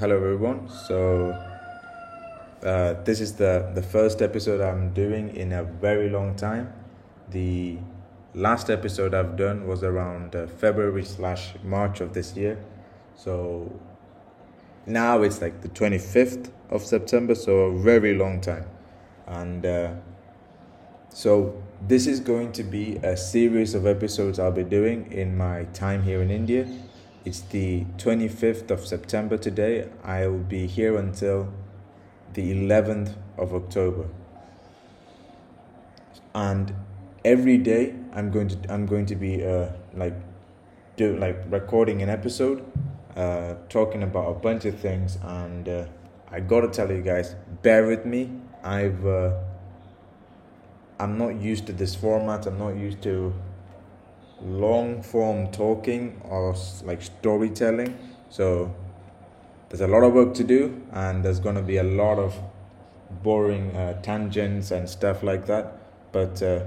hello everyone. So uh, this is the the first episode I'm doing in a very long time. The last episode I've done was around uh, February slash March of this year. So now it's like the 25th of September, so a very long time. And uh, so this is going to be a series of episodes I'll be doing in my time here in India. It's the 25th of September today. I'll be here until the 11th of October. And every day I'm going to I'm going to be uh, like do like recording an episode uh, talking about a bunch of things and uh, I got to tell you guys bear with me. I've uh, I'm not used to this format. I'm not used to long form talking or like storytelling. So there's a lot of work to do, and there's going to be a lot of boring uh, tangents and stuff like that. But uh,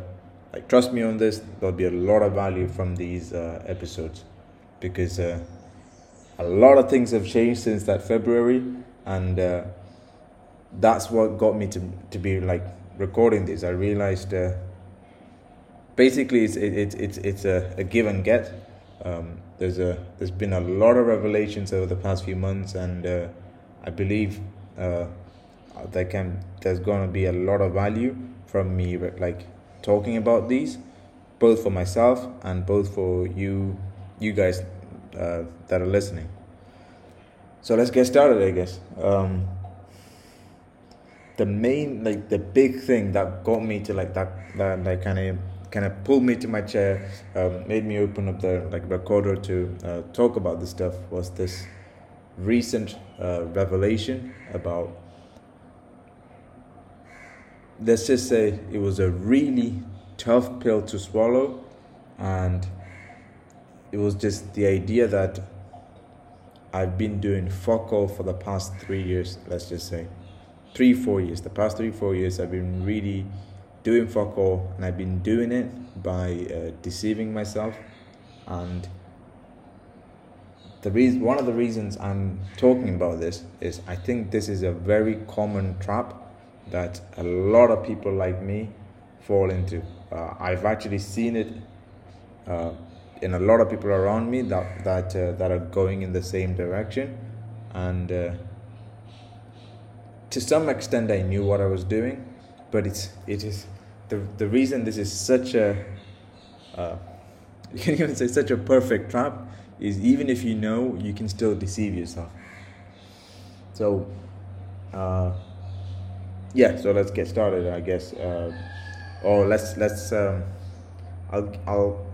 like trust me on this, there'll be a lot of value from these uh, episodes because uh, a lot of things have changed since that February, and uh, that's what got me to to be like recording this. I realized uh, basically it's it, it's it's a, a give and get. Um, there's a there's been a lot of revelations over the past few months, and uh, I believe uh, there can there's gonna be a lot of value from me like talking about these, both for myself and both for you you guys uh, that are listening. So let's get started, I guess. Um, the main like the big thing that got me to like that that like kind of kind of pulled me to my chair, um, made me open up the like recorder to uh, talk about this stuff was this recent uh, revelation about. Let's just say it was a really tough pill to swallow, and it was just the idea that I've been doing fuck all for the past three years. Let's just say three four years. The past three four years, I've been really doing fuck all, and I've been doing it by uh, deceiving myself. And the reason, one of the reasons I'm talking about this is I think this is a very common trap that a lot of people like me fall into. Uh, I've actually seen it uh, in a lot of people around me that that uh, that are going in the same direction, and uh, to some extent I knew what I was doing, but it's it is the the reason this is such a uh, you can even say such a perfect trap is even if you know you can still deceive yourself. So uh, yeah so let's get started i guess uh, or let's let's um, I'll, I'll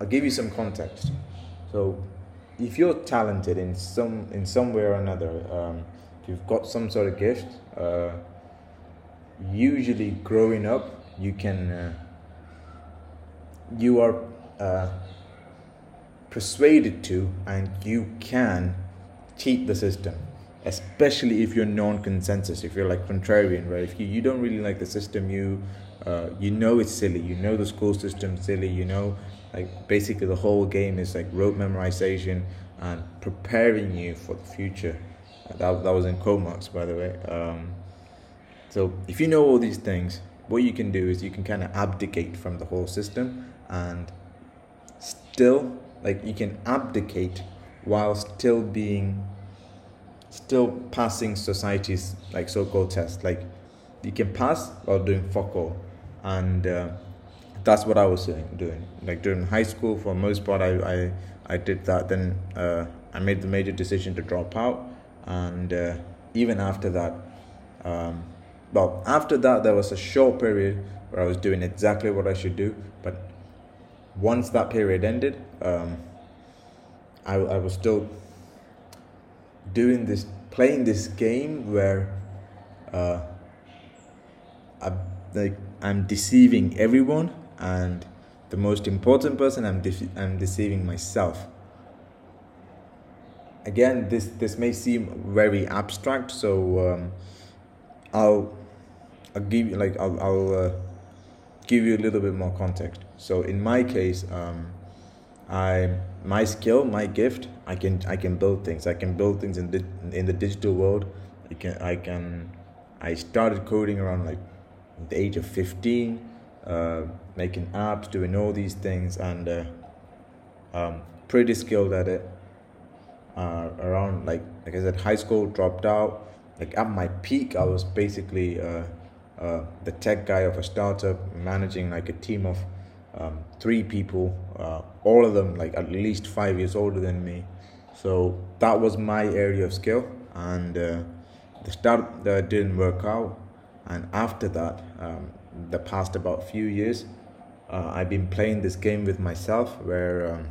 i'll give you some context. So if you're talented in some in some way or another um, if you've got some sort of gift uh, usually growing up you can uh, you are uh, persuaded to and you can cheat the system especially if you're non-consensus if you're like contrarian right? If you, you don't really like the system you uh, you know it's silly you know the school system's silly you know like basically the whole game is like rote memorization and preparing you for the future. That, that was in marks by the way. Um, so if you know all these things what you can do is you can kind of abdicate from the whole system and still like you can abdicate while still being still passing society's like so-called test. Like you can pass while doing fuck all. And uh, that's what i was doing doing. Like during high school for most part i i, I did that. Then uh, i made the major decision to drop out. And uh, even after that um, well, after that, there was a short period where I was doing exactly what I should do. But once that period ended, um, I, I was still doing this, playing this game where uh, I, like I'm deceiving everyone, and the most important person, I'm de- I'm deceiving myself. Again, this this may seem very abstract, so. Um, I'll I'll give you like I'll I'll uh, give you a little bit more context. So in my case, um, I my skill, my gift, I can I can build things. I can build things in the in the digital world. I can I can I started coding around like the age of 15, uh, making apps, doing all these things, and uh, um, pretty skilled at it. Uh, around like like I said, high school dropped out. Like at my peak, I was basically uh, uh, the tech guy of a startup, managing like a team of um, three people, uh, all of them like at least five years older than me. So that was my area of skill, and uh, the start uh, didn't work out. And after that, um, the past about few years, uh, I've been playing this game with myself where um,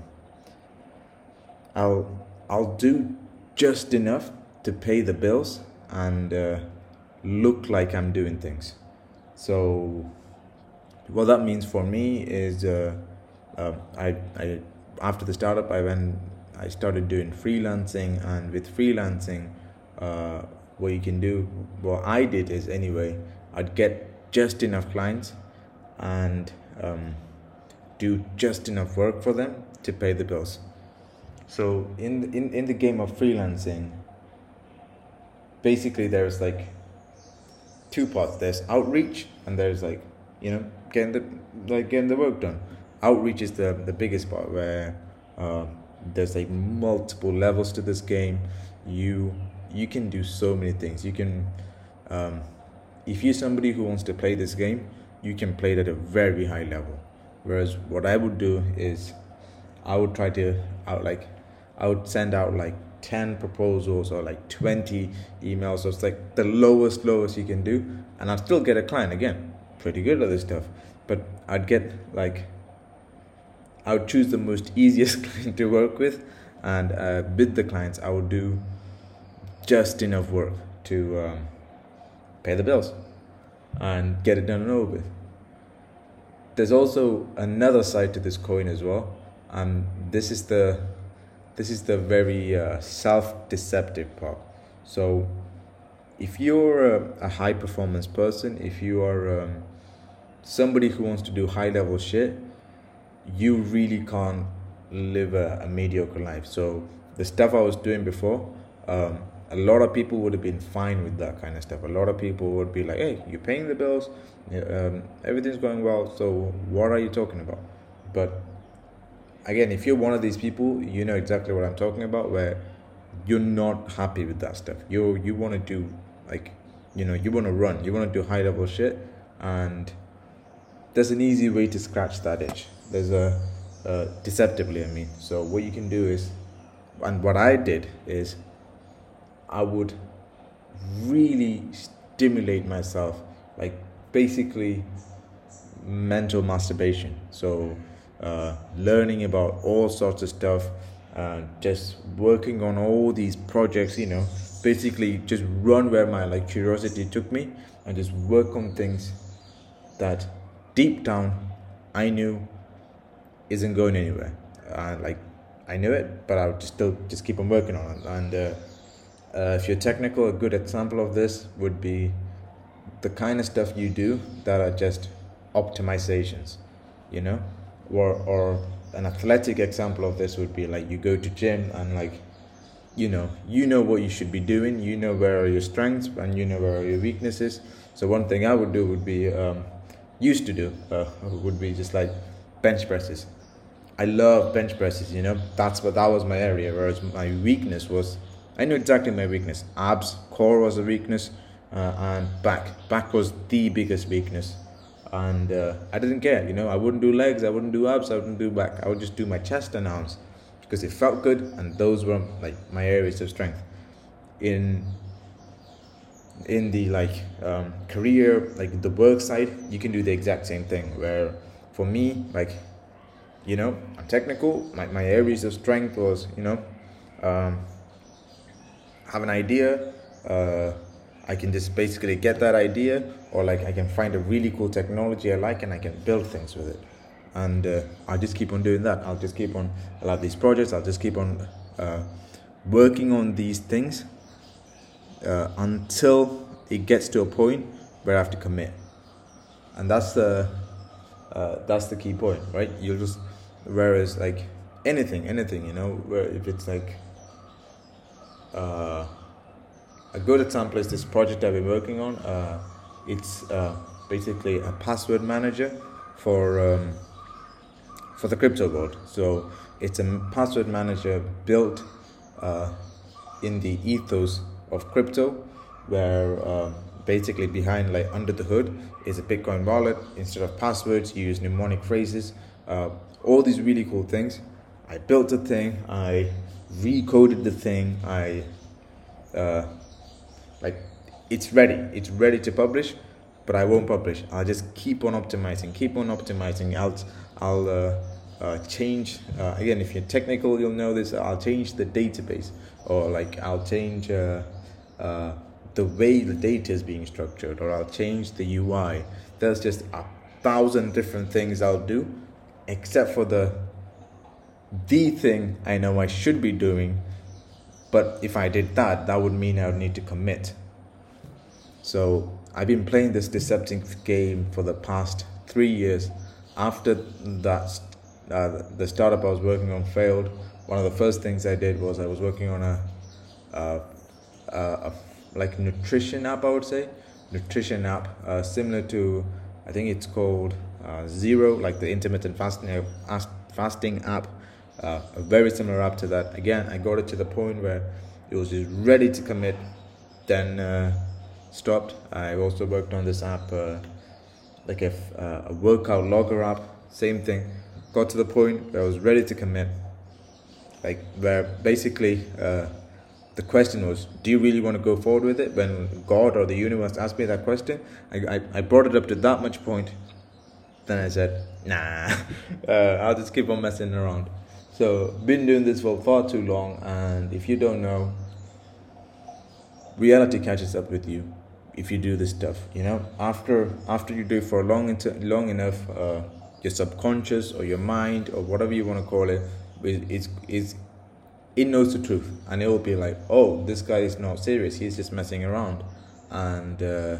I'll I'll do just enough to pay the bills and uh, look like I'm doing things. So what that means for me is uh, uh, I, I after the startup I went I started doing freelancing and with freelancing uh, what you can do what I did is anyway I'd get just enough clients and um, do just enough work for them to pay the bills so in in, in the game of freelancing basically there's like two parts there's outreach and there's like you know getting the like getting the work done. Outreach is the the biggest part where uh, there's like multiple levels to this game. You you can do so many things. You can um, if you're somebody who wants to play this game, you can play it at a very high level. Whereas what I would do is I would try to out like I would send out like 10 proposals or like 20 emails. So it's like the lowest, lowest you can do. And I'll still get a client again pretty good at this stuff. But I'd get like, I would choose the most easiest client to work with, and uh, with the clients, I would do just enough work to um, pay the bills and get it done and over with. There's also another side to this coin as well, and this is the this is the very uh, self-deceptive part. So, if you're a, a, high performance person, if you are um, somebody who wants to do high level shit, you really can't live a, a mediocre life. So the stuff I was doing before, um, a lot of people would have been fine with that kind of stuff. A lot of people would be like, "Hey, you're paying the bills, um, everything's going well. So what are you talking about?" But again, if you're one of these people, you know exactly what I'm talking about. Where you're not happy with that stuff. You you want to do like, you know, you want to run. You want to do high level shit, and there's an easy way to scratch that itch. There's a deceptively, I mean. So what you can do is, and what I did is, I would really stimulate myself, like basically mental masturbation. So uh, learning about all sorts of stuff, uh, just working on all these projects, you know, basically just run where my like curiosity took me and just work on things that deep down, I knew isn't going anywhere. Uh, like I knew it, but I would just still just keep on working on it. And uh, uh, if you're technical, a good example of this would be the kind of stuff you do that are just optimizations, you know, or or an athletic example of this would be like you go to gym and like you know you know what you should be doing you know where are your strengths and you know where are your weaknesses so one thing i would do would be um, used to do uh, would be just like bench presses. I love bench presses, you know, that's what that was my area. Whereas my weakness was, I knew exactly my weakness. Abs, core was a weakness, uh, and back. Back was the biggest weakness. And uh, I didn't care, you know, I wouldn't do legs, I wouldn't do abs, I wouldn't do back. I would just do my chest and arms because it felt good, and those were like my areas of strength. In in the like um, career like the work side you can do the exact same thing where for me like you know i'm technical my, my areas of strength was you know um, have an idea uh, i can just basically get that idea or like i can find a really cool technology i like and i can build things with it. And uh, i'll just keep on doing that. I'll just keep on i love these projects i'll just keep on uh, working on these things uh, until it gets to a point where I have to commit, and that's the uh, that's the key point, right? You'll just whereas like anything, anything, you know, where if it's like uh, a good example is this project I've been working on. Uh, it's uh, basically a password manager for um, for the crypto world. So it's a password manager built uh, in the ethos of crypto, where um, basically behind, like under the hood, is a Bitcoin wallet. Instead of passwords, you use mnemonic phrases. Uh, all these really cool things. I built the thing. I recoded the thing. I uh, it's ready. It's ready to publish, but I won't publish. I'll just keep on optimizing. Keep on optimizing. I'll I'll uh, uh, change uh, again. If you're technical, you'll know this. I'll change the database, or like I'll change uh, uh, the way the data is being structured, or I'll change the UI. There's just a thousand different things I'll do, except for the the thing I know I should be doing. But if I did that, that would mean I would need to commit. So I've been playing this deceptive game for the past three years. After that, uh, the startup I was working on failed. One of the first things I did was I was working on a, uh, a, a like nutrition app. I would say nutrition app uh, similar to I think it's called uh, Zero, like the intermittent fasting fasting app uh, a very similar app to that. Again, I got it to the point where it was just ready to commit, then uh, stopped. I also worked on this app, uh, like a, uh, a workout logger app, same thing. Got to the point where I was ready to commit, like where basically uh, the question was, do you really want to go forward with it? When God or the universe asked me that question, I, I, I brought it up to that much point. Then I said, nah, uh, I'll just keep on messing around. So, been doing this for far too long, and if you don't know, reality catches up with you if you do this stuff. You know, after after you do it for long long enough, uh, your subconscious or your mind or whatever you want to call it, it's it knows the truth, and it will be like, oh, this guy is not serious; he's just messing around, and uh,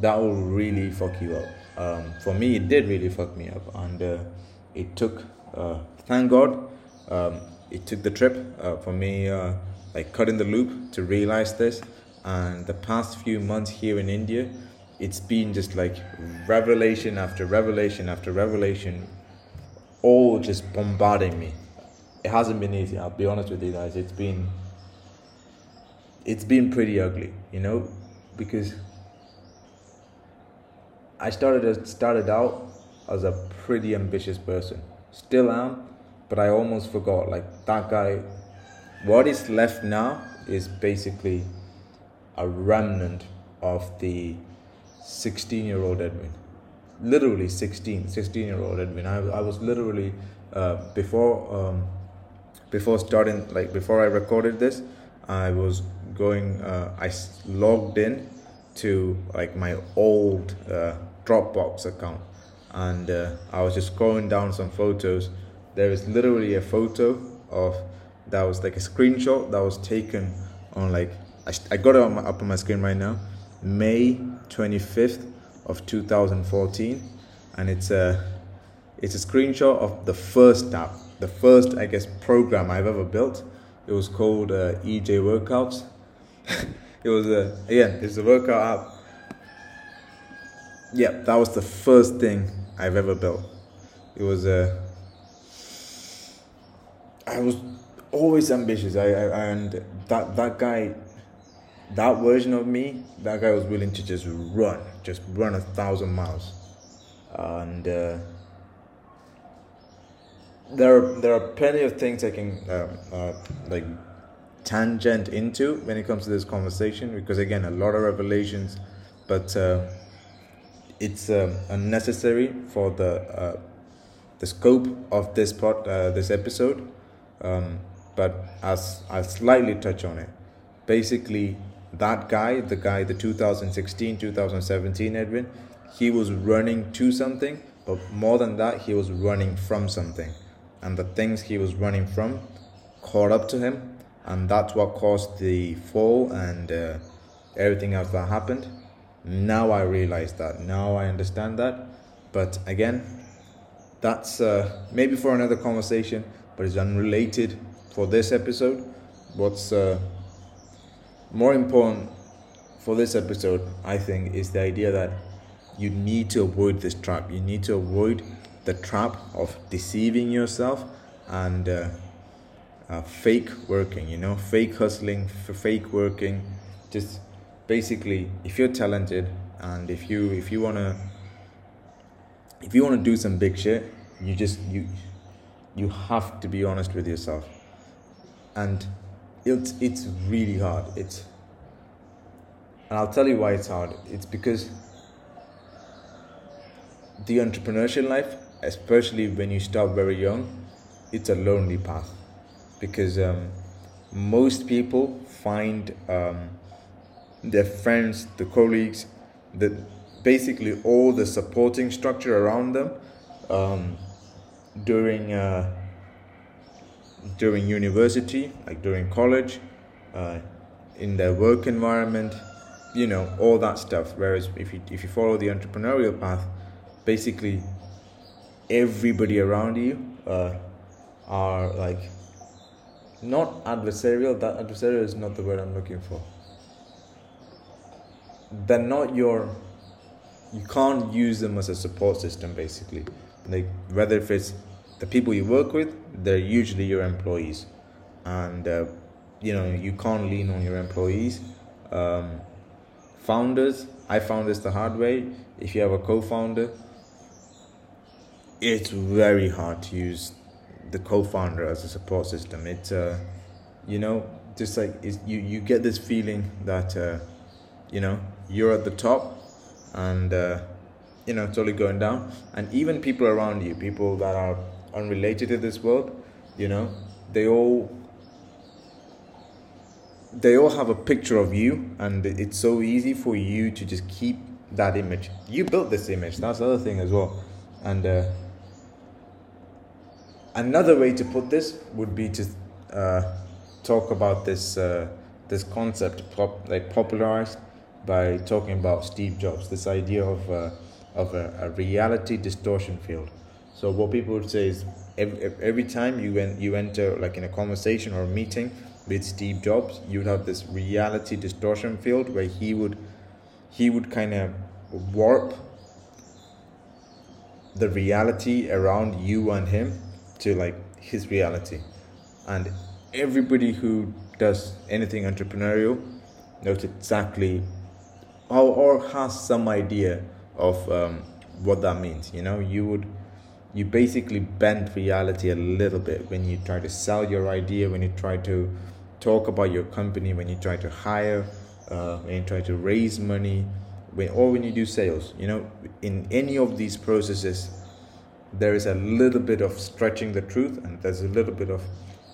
that will really fuck you up. Um, for me, it did really fuck me up, and uh, it took uh, thank God um, it took the trip uh, for me, uh, like cutting the loop to realize this. And the past few months here in India, it's been just like revelation after revelation after revelation, all just bombarding me. It hasn't been easy. I'll be honest with you guys. It's been it's been pretty ugly, you know, because I started started out as a pretty ambitious person still am, but I almost forgot. Like that guy, what is left now is basically a remnant of the 16 year old Edwin. Literally 16, 16 year old Edwin. I, I was literally, uh, before, um, before starting, like before I recorded this, I was going, uh, I logged in to like my old uh, Dropbox account and uh, I was just scrolling down some photos. There is literally a photo of that was like a screenshot that was taken on like I, I got it on my, up on my screen right now, May 25th of 2014, and it's a it's a screenshot of the first app, the first I guess program I've ever built. It was called uh, EJ Workouts. it was a again it's a workout app. Yeah, that was the first thing I've ever built. It was a. Uh, I was always ambitious. I, I and that that guy, that version of me, that guy was willing to just run, just run a thousand miles, and uh, there are there are plenty of things I can uh, uh, like tangent into when it comes to this conversation because again a lot of revelations, but. Uh, it's um, unnecessary for the uh, the scope of this part uh, this episode um, but as I'll slightly touch on it basically that guy the guy the 2016 2017 Edwin he was running to something but more than that he was running from something and the things he was running from caught up to him and that's what caused the fall and uh, everything else that happened now I realize that. Now I understand that. But again, that's uh, maybe for another conversation, but it's unrelated for this episode. What's uh, more important for this episode, I think, is the idea that you need to avoid this trap. You need to avoid the trap of deceiving yourself and uh, uh, fake working, you know, fake hustling, fake working. Just basically, if you're talented and if you if you wanna if you wanna do some big shit, you just you you have to be honest with yourself, and it's it's really hard. It's and I'll tell you why it's hard. It's because the entrepreneurial life, especially when you start very young, it's a lonely path because um, most people find um, their friends, the colleagues, the basically all the supporting structure around them um, during uh, during university, like during college, uh, in their work environment, you know, all that stuff. Whereas if you if you follow the entrepreneurial path, basically everybody around you uh, are like not adversarial. That adversarial is not the word I'm looking for. They're not your. You can't use them as a support system, basically. Like whether if it's the people you work with, they're usually your employees, and uh, you know you can't lean on your employees. Um, founders, I found this the hard way. If you have a co-founder, it's very hard to use the co-founder as a support system. It's uh, you know, just like you you get this feeling that uh, you know you're at the top, and uh, you know it's only going down. And even people around you, people that are unrelated to this world, you know, they all they all have a picture of you, and it's so easy for you to just keep that image. You built this image. That's the other thing as well, and. Uh, another way to put this would be to uh, talk about this uh, this concept pop, like popularized by talking about Steve Jobs. This idea of uh, of a, a, reality distortion field. So what people would say is every, every time you went you enter like in a conversation or a meeting with Steve Jobs, you would have this reality distortion field where he would he would kind of warp the reality around you and him to like his reality. And everybody who does anything entrepreneurial knows exactly or, or has some idea of um, what that means. You know, you would you basically bend reality a little bit when you try to sell your idea, when you try to talk about your company, when you try to hire, uh, when you try to raise money, when or when you do sales. You know, in any of these processes, there is a little bit of stretching the truth and there's a little bit of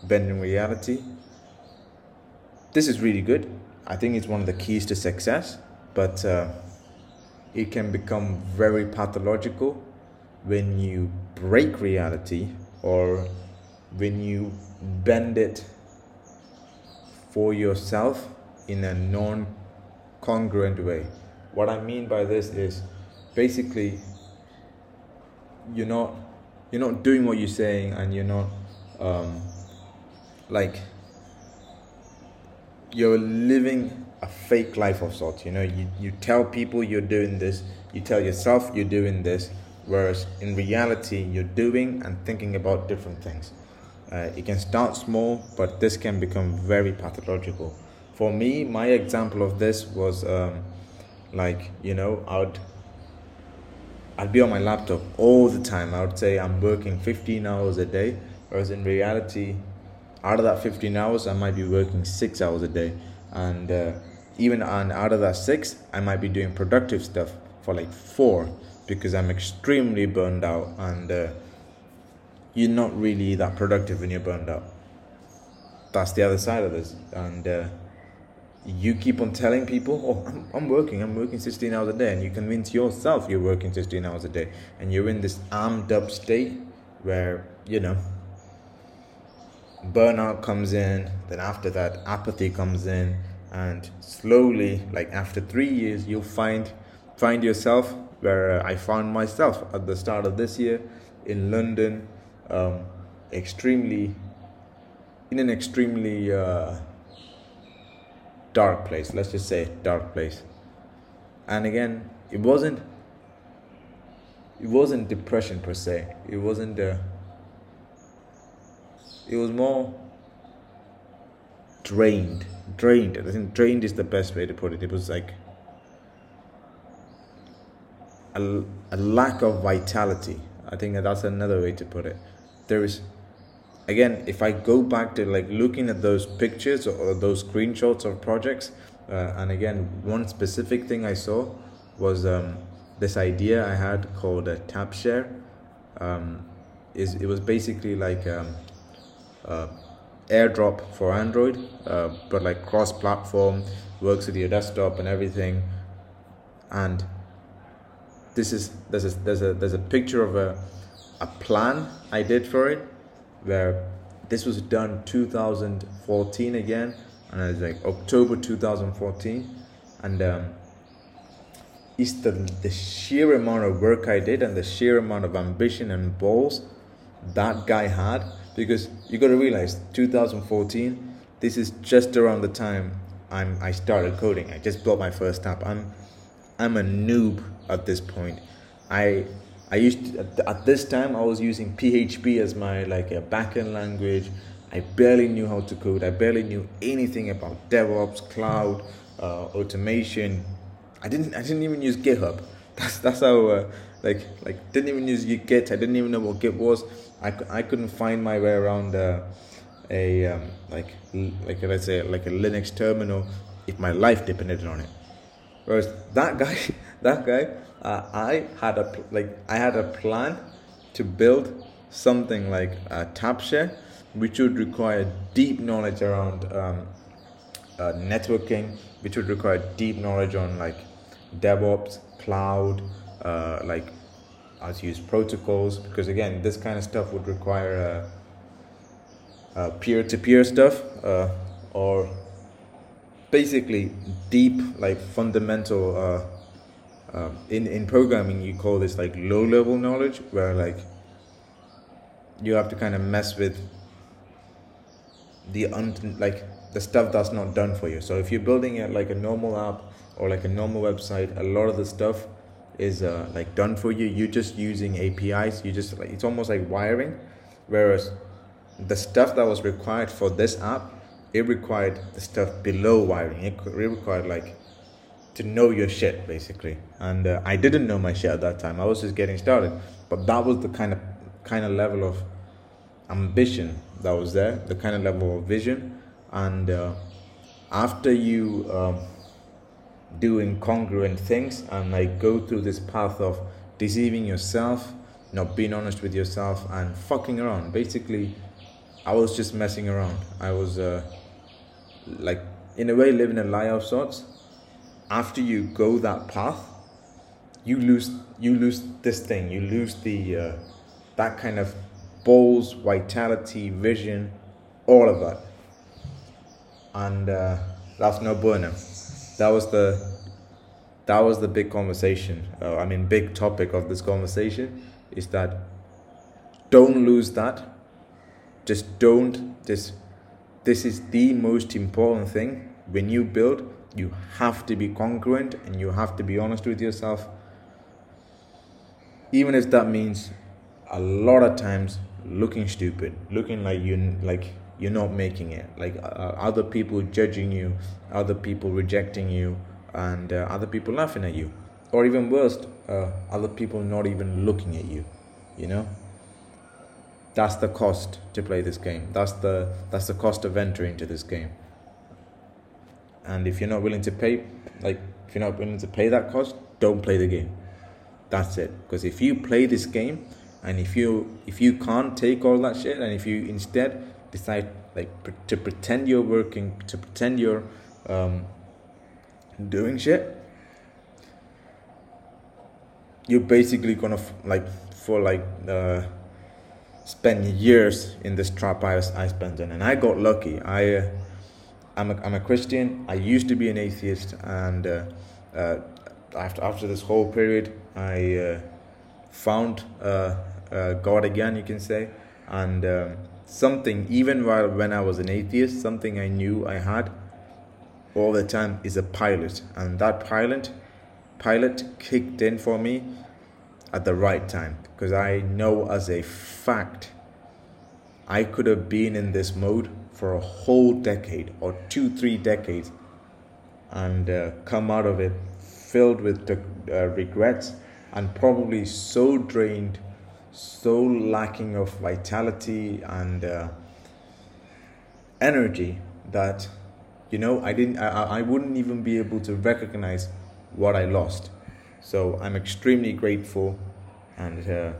bending reality. This is really good. I think it's one of the keys to success, but uh, it can become very pathological when you break reality or when you bend it for yourself in a non congruent way. What I mean by this is basically you're not you're not doing what you're saying and you're not um, like you're living a fake life of sorts you know you, you tell people you're doing this you tell yourself you're doing this whereas in reality you're doing and thinking about different things uh, it can start small but this can become very pathological for me my example of this was um, like you know i'd I'd be on my laptop all the time. I would say I'm working 15 hours a day, whereas in reality, out of that 15 hours, I might be working six hours a day. And uh, even on out of that six, I might be doing productive stuff for like four because I'm extremely burned out and uh, you're not really that productive when you're burned out. That's the other side of this. And uh, you keep on telling people, oh, I'm, I'm working, I'm working 16 hours a day, and you convince yourself you're working 16 hours a day, and you're in this armed up state where, you know, burnout comes in, then after that, apathy comes in, and slowly, like after three years, you'll find find yourself where I found myself at the start of this year, in London, um, extremely in an extremely uh, dark place. Let's just say dark place. And again, it wasn't it wasn't depression per se. It wasn't. Uh, it was more drained. Drained. I think drained is the best way to put it. It was like a, a lack of vitality. I think that that's another way to put it. There is, again, if I go back to like looking at those pictures or those screenshots of projects, uh, and again, one specific thing I saw was um, this idea I had called a tap share. Um, is it was basically like um, uh, AirDrop for Android, uh, but like cross-platform, works with your desktop and everything. And this is there's a there's a there's a picture of a a plan I did for it, where this was done 2014 again, and it's like October 2014, and um, it's the the sheer amount of work I did and the sheer amount of ambition and balls that guy had because you got to realize 2014 this is just around the time I'm I started coding. I just built my first app. I'm I'm a noob at this point. I I used to, at this time I was using PHP as my like a backend language. I barely knew how to code. I barely knew anything about DevOps cloud uh, automation. I didn't I didn't even use GitHub. That's that's how uh, like like didn't even use Git. I didn't even know what Git was. I, I couldn't find my way around uh, a um, like like let's say like a Linux terminal if my life depended on it. Whereas that guy, that guy, uh, I had a like I had a plan to build something like a TapShare, which would require deep knowledge around um, uh, networking, which would require deep knowledge on like DevOps, cloud, uh, like how to use protocols because again this kind of stuff would require uh, uh, peer-to-peer stuff uh, or basically deep like fundamental uh, in in programming you call this like low level knowledge where like you have to kind of mess with the un- like the stuff that's not done for you so if you're building it like a normal app or like a normal website a lot of the stuff is uh, like done for you. You're just using APIs. You just like it's almost like wiring, whereas the stuff that was required for this app, it required the stuff below wiring. It, required like to know your shit basically. And uh, I didn't know my shit at that time. I was just getting started, but that was the kind of kind of level of ambition that was there, the kind of level of vision, and uh, after you. Um, do incongruent things and like go through this path of deceiving yourself, not being honest with yourself, and fucking around. Basically, I was just messing around. I was uh, like, in a way, living a lie of sorts. After you go that path, you lose you lose this thing. You lose the uh, that kind of balls, vitality, vision, all of that, and uh, that's no bueno that was the that was the big conversation. Uh, I mean, big topic of this conversation is that don't lose that. Just don't. This this is the most important thing when you build. You have to be congruent and you have to be honest with yourself. Even if that means a lot of times looking stupid, looking like you like you're not making it. Like uh, other people judging you, other people rejecting you, and uh, other people laughing at you, or even worse, uh, other people not even looking at you. You know. That's the cost to play this game. That's the that's the cost of entering into this game. And if you're not willing to pay, like if you're not willing to pay that cost, don't play the game. That's it. Because if you play this game, and if you if you can't take all that shit, and if you instead decide like to pretend you're working to pretend you're um, doing shit you're basically gonna f- like for like uh, spend years in this trap I, I spent in and I got lucky I uh, I'm, a, I'm a Christian. I used to be an atheist and uh, uh after after this whole period I uh, found uh, uh, God again, you can say, and um, something even while when I was an atheist, something I knew I had all the time is a pilot, and that pilot pilot kicked in for me at the right time because I know as a fact I could have been in this mode for a whole decade or two, three decades and uh, come out of it filled with uh, regrets and probably so drained, so lacking of vitality and uh, energy that you know I didn't I, I wouldn't even be able to recognize what I lost. So I'm extremely grateful and uh,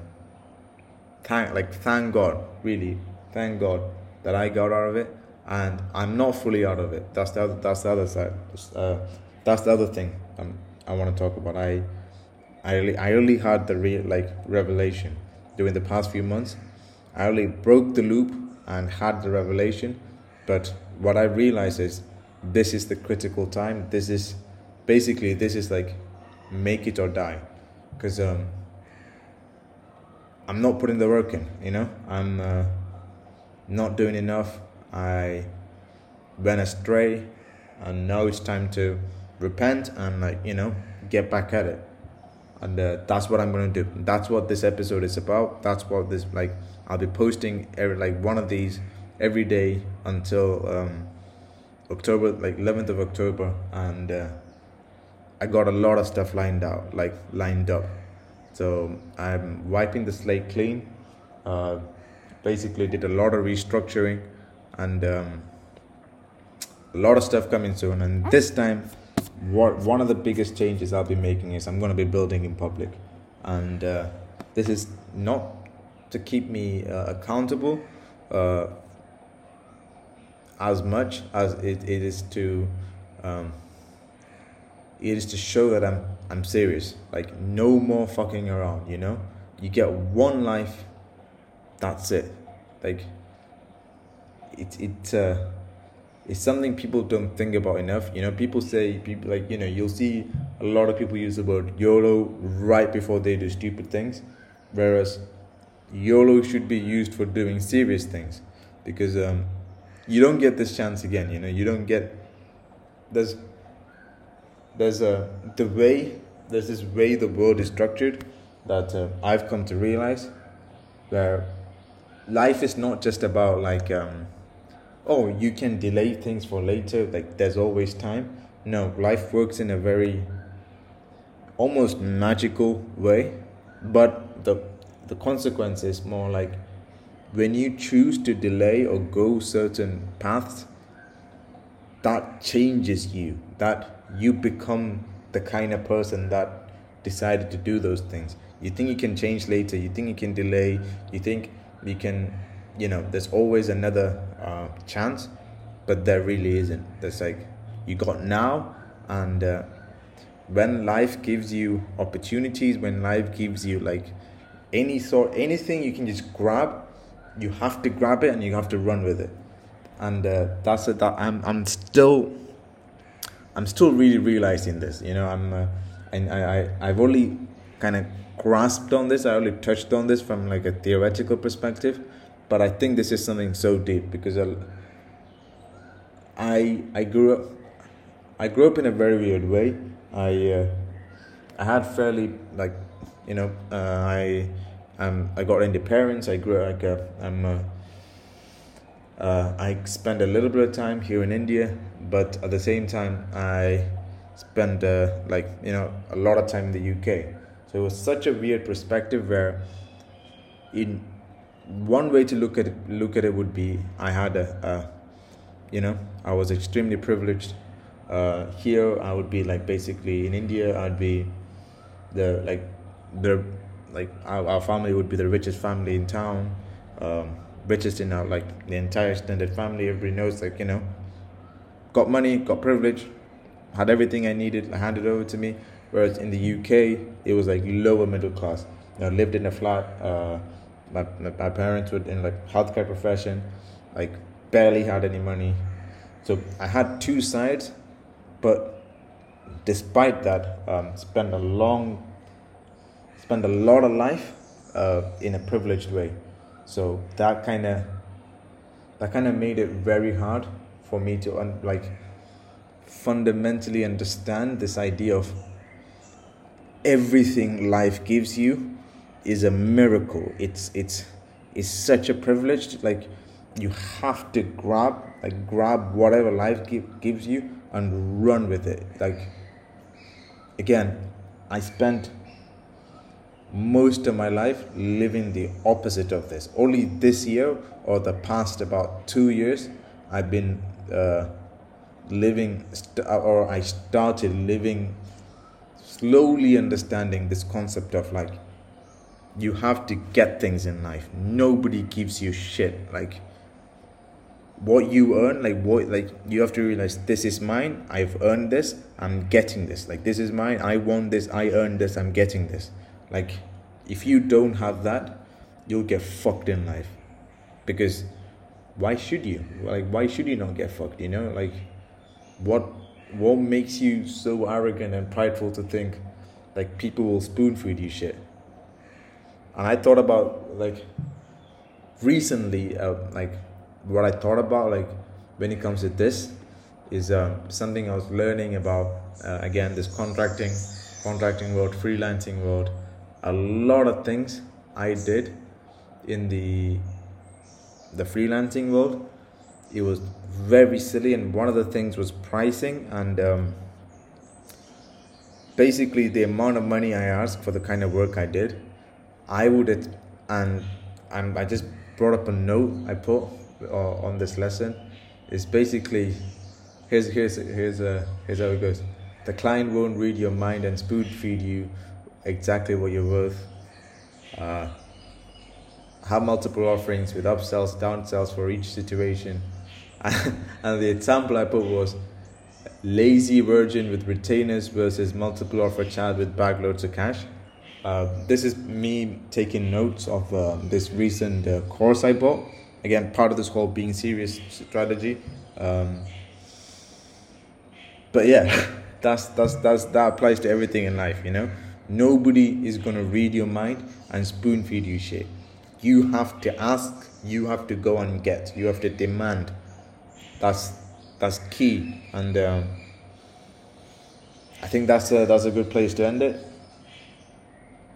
thank like thank God really thank God that I got out of it and I'm not fully out of it. That's the other, that's the other side. Uh, that's the other thing um, I want to talk about. I I really, I really had the real like revelation during the past few months. I only broke the loop and had the revelation, but what I realized is this is the critical time. This is basically this is like make it or die, because um, I'm not putting the work in. You know, I'm uh, not doing enough. I went astray, and now it's time to repent and like you know get back at it. And uh, that's what i'm to do. That's what this episode is about. That's what this like i'll be posting every like one of these every day until um, october like 11th of october. And uh, i got a lot of stuff lined out like lined up. So i'm wiping the slate clean. Uh, basically did a lot of restructuring and um, a lot of stuff coming soon and this time what one of the biggest changes I'll be making is I'm going to be building in public, and uh, this is not to keep me uh, accountable uh, as much as it, it is to um, it is to show that I'm I'm serious. Like no more fucking around. You know, you get one life. That's it. Like it it. Uh, it's something people don't think about enough. You know, people say people like you know you'll see a lot of people use the word YOLO right before they do stupid things, whereas YOLO should be used for doing serious things because um, you don't get this chance again. You know, you don't get there's there's a the way there's this way the world is structured that uh, I've come to realize where life is not just about like um, oh, you can delay things for later, like there's always time. No, life works in a very almost magical way, but the the consequence is more like when you choose to delay or go certain paths, that changes you. That you become the kind of person that decided to do those things. You think you can change later, you think you can delay, you think you can you know there's always another uh, chance but there really isn't. There's like you got now and uh, when life gives you opportunities when life gives you like any sort anything you can just grab you have to grab it and you have to run with it. And uh, that's it that i'm i'm still i'm still really realizing this you know i'm uh, and i, I i've only kind of grasped on this i only touched on this from like a theoretical perspective but I think this is something so deep because I I grew up I grew up in a very weird way. I uh, I had fairly like you know uh, I um I got into parents. I grew like uh, I'm uh, uh, I spent a little bit of time here in India, but at the same time I spent uh, like you know a lot of time in the UK. So it was such a weird perspective where in one way to look at it, look at it would be I had a, a you know I was extremely privileged. Uh, here I would be like basically in India I'd be the like the like our, our family would be the richest family in town, um, richest in our like the entire extended family. Everybody knows like you know, got money, got privilege, had everything I needed handed over to me. Whereas in the UK it was like lower middle class. Know, lived in a flat. Uh, my, my parents were in like healthcare profession like barely had any money so i had two sides but despite that um, spent a long spent a lot of life uh, in a privileged way. So that kind of that kind of made it very hard for me to un- like fundamentally understand this idea of everything life gives you is a miracle. It's it's it's such a privilege. Like you have to grab like grab whatever life give, gives you and run with it. Like again, I spent most of my life living the opposite of this. Only this year or the past about two years, I've been uh, living, st- or I started living, slowly understanding this concept of like, you have to get things in life. Nobody gives you shit. Like, what you earn, like what, like you have to realize this is mine. I've earned this. I'm getting this. Like this is mine. I want this. I earned this. I'm getting this. Like, if you don't have that, you'll get fucked in life. Because why should you? Like, why should you not get fucked? You know, like, what what makes you so arrogant and prideful to think like people will spoon feed you shit? And I thought about like recently, uh, like what I thought about like when it comes to this is um, something I was learning about uh, again this contracting contracting world freelancing world a lot of things I did in the the freelancing world. It was very silly, and one of the things was pricing and um, basically the amount of money I asked for the kind of work I did. I would and and I just brought up a note I put uh, on this lesson. Is basically here's here's here's uh, here's how it goes. The client won't read your mind and spoon feed you exactly what you're worth. Uh, have multiple offerings with upsells, downsells for each situation. and the example I put was lazy virgin with retainers versus multiple offer child with bagloads of cash. Uh, this is me taking notes of uh, this recent uh, course I bought. Again, part of this whole being serious strategy. Um, but yeah, that's that's that's that applies to everything in life, you know. Nobody is to read your mind and spoon feed you shit. You have to ask, you have to go and get, you have to demand. That's that's key, and um, I think that's a, that's a good place to end it.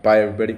Bye, everybody.